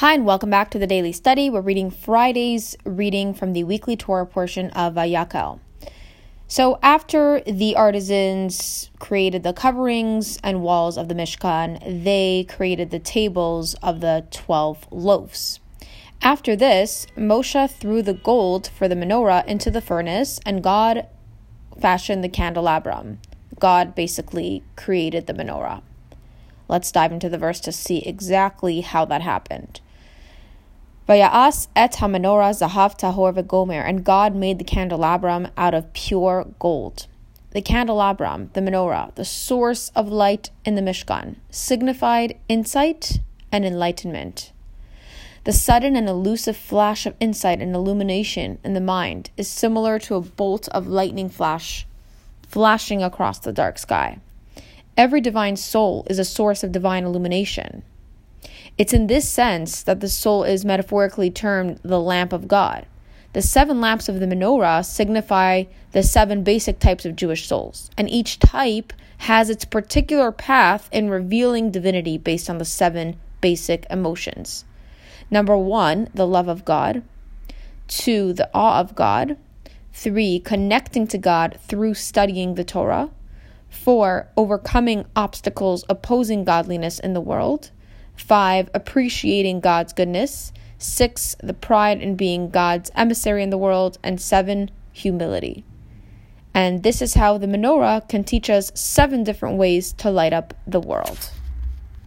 Hi, and welcome back to the daily study. We're reading Friday's reading from the weekly Torah portion of Vayakheil. So, after the artisans created the coverings and walls of the Mishkan, they created the tables of the 12 loaves. After this, Moshe threw the gold for the menorah into the furnace, and God fashioned the candelabrum. God basically created the menorah. Let's dive into the verse to see exactly how that happened. Vayas et hamenorah zahav tahor v'gomer, and God made the candelabrum out of pure gold. The candelabrum, the menorah, the source of light in the Mishkan, signified insight and enlightenment. The sudden and elusive flash of insight and illumination in the mind is similar to a bolt of lightning flash flashing across the dark sky. Every divine soul is a source of divine illumination. It's in this sense that the soul is metaphorically termed the lamp of God. The seven lamps of the menorah signify the seven basic types of Jewish souls, and each type has its particular path in revealing divinity based on the seven basic emotions. Number one, the love of God. Two, the awe of God. Three, connecting to God through studying the Torah. Four, overcoming obstacles opposing godliness in the world. Five, appreciating God's goodness. Six, the pride in being God's emissary in the world. And seven, humility. And this is how the menorah can teach us seven different ways to light up the world.